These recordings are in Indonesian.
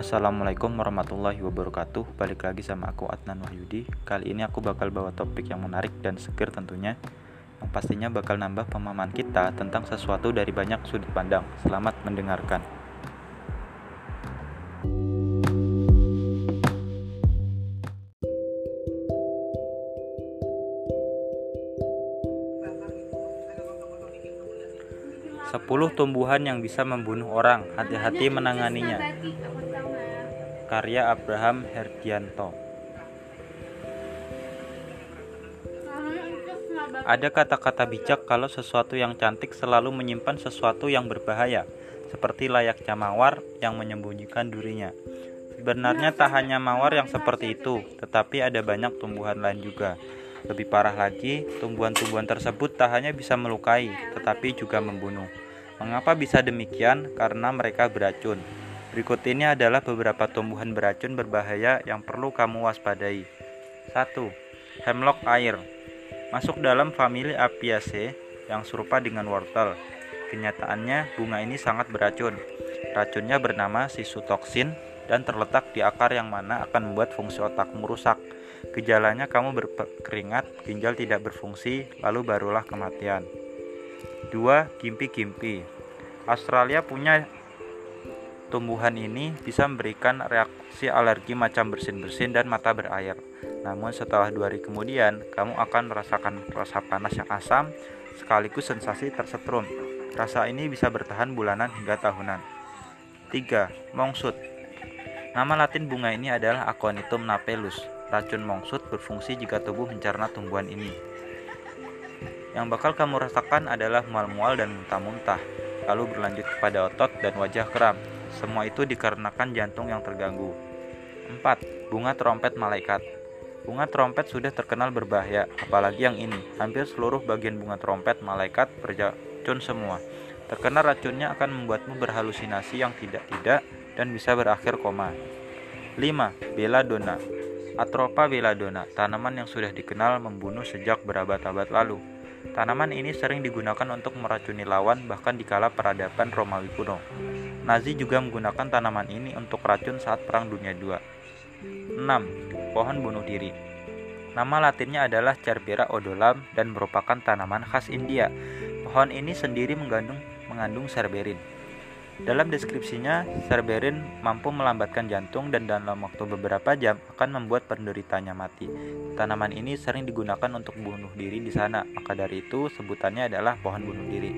Assalamualaikum warahmatullahi wabarakatuh. Balik lagi sama aku Adnan Wahyudi. Kali ini aku bakal bawa topik yang menarik dan seger tentunya Yang pastinya bakal nambah pemahaman kita tentang sesuatu dari banyak sudut pandang. Selamat mendengarkan. Sepuluh tumbuhan yang bisa membunuh orang. Hati-hati menanganinya Karya Abraham Herdianto Ada kata-kata bijak kalau sesuatu yang cantik selalu menyimpan sesuatu yang berbahaya, seperti layaknya mawar yang menyembunyikan durinya. Sebenarnya tak hanya mawar yang seperti itu, tetapi ada banyak tumbuhan lain juga. Lebih parah lagi, tumbuhan-tumbuhan tersebut tak hanya bisa melukai, tetapi juga membunuh. Mengapa bisa demikian? Karena mereka beracun. Berikut ini adalah beberapa tumbuhan beracun berbahaya yang perlu kamu waspadai. 1. Hemlock air masuk dalam famili Apiaceae yang serupa dengan wortel. Kenyataannya, bunga ini sangat beracun. Racunnya bernama sisutoksin dan terletak di akar yang mana akan membuat fungsi otakmu rusak. Gejalanya kamu berkeringat, ginjal tidak berfungsi, lalu barulah kematian. 2. Gimpi-gimpi Australia punya tumbuhan ini bisa memberikan reaksi alergi macam bersin-bersin dan mata berair. Namun setelah dua hari kemudian, kamu akan merasakan rasa panas yang asam sekaligus sensasi tersetrum. Rasa ini bisa bertahan bulanan hingga tahunan. 3. Mongsut Nama latin bunga ini adalah Aconitum napellus. Racun mongsut berfungsi jika tubuh mencerna tumbuhan ini. Yang bakal kamu rasakan adalah mual-mual dan muntah-muntah, lalu berlanjut kepada otot dan wajah kram. Semua itu dikarenakan jantung yang terganggu. 4. Bunga trompet malaikat Bunga trompet sudah terkenal berbahaya, apalagi yang ini. Hampir seluruh bagian bunga trompet malaikat beracun semua. Terkena racunnya akan membuatmu berhalusinasi yang tidak-tidak dan bisa berakhir koma. 5. Belladonna Atropa belladonna, tanaman yang sudah dikenal membunuh sejak berabad-abad lalu. Tanaman ini sering digunakan untuk meracuni lawan bahkan di kala peradaban Romawi kuno. Nazi juga menggunakan tanaman ini untuk racun saat Perang Dunia II. 6. Pohon bunuh diri Nama latinnya adalah Cerbera odolam dan merupakan tanaman khas India. Pohon ini sendiri mengandung, mengandung serberin. Dalam deskripsinya, serberin mampu melambatkan jantung dan dalam waktu beberapa jam akan membuat penderitanya mati. Tanaman ini sering digunakan untuk bunuh diri di sana, maka dari itu sebutannya adalah pohon bunuh diri.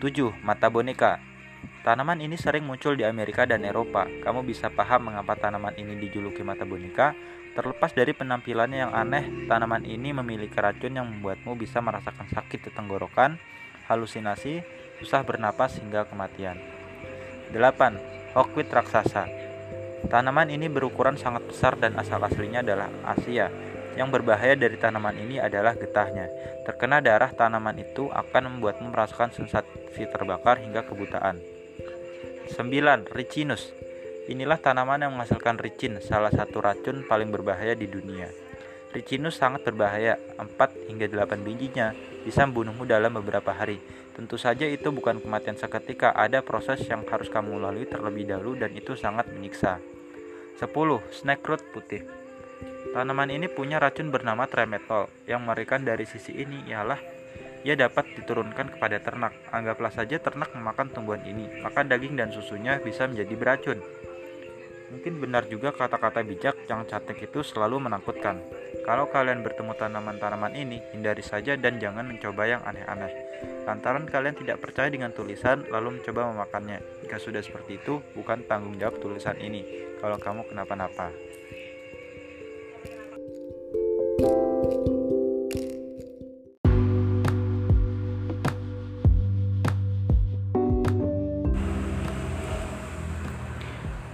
7. Mata boneka Tanaman ini sering muncul di Amerika dan Eropa. Kamu bisa paham mengapa tanaman ini dijuluki mata boneka. Terlepas dari penampilannya yang aneh, tanaman ini memiliki racun yang membuatmu bisa merasakan sakit di tenggorokan, halusinasi, susah bernapas hingga kematian. 8. Hawkweed raksasa. Tanaman ini berukuran sangat besar dan asal-aslinya adalah Asia. Yang berbahaya dari tanaman ini adalah getahnya. Terkena darah tanaman itu akan membuatmu merasakan sensasi terbakar hingga kebutaan. 9. Ricinus Inilah tanaman yang menghasilkan ricin, salah satu racun paling berbahaya di dunia. Ricinus sangat berbahaya, 4 hingga 8 bijinya bisa membunuhmu dalam beberapa hari. Tentu saja itu bukan kematian seketika, ada proses yang harus kamu lalui terlebih dahulu dan itu sangat menyiksa. 10. Snake root putih Tanaman ini punya racun bernama tremetol. Yang mengerikan dari sisi ini ialah ia dapat diturunkan kepada ternak. Anggaplah saja ternak memakan tumbuhan ini, maka daging dan susunya bisa menjadi beracun. Mungkin benar juga kata-kata bijak yang cantik itu selalu menakutkan. Kalau kalian bertemu tanaman-tanaman ini, hindari saja dan jangan mencoba yang aneh-aneh. Lantaran kalian tidak percaya dengan tulisan lalu mencoba memakannya. Jika sudah seperti itu, bukan tanggung jawab tulisan ini. Kalau kamu kenapa-napa.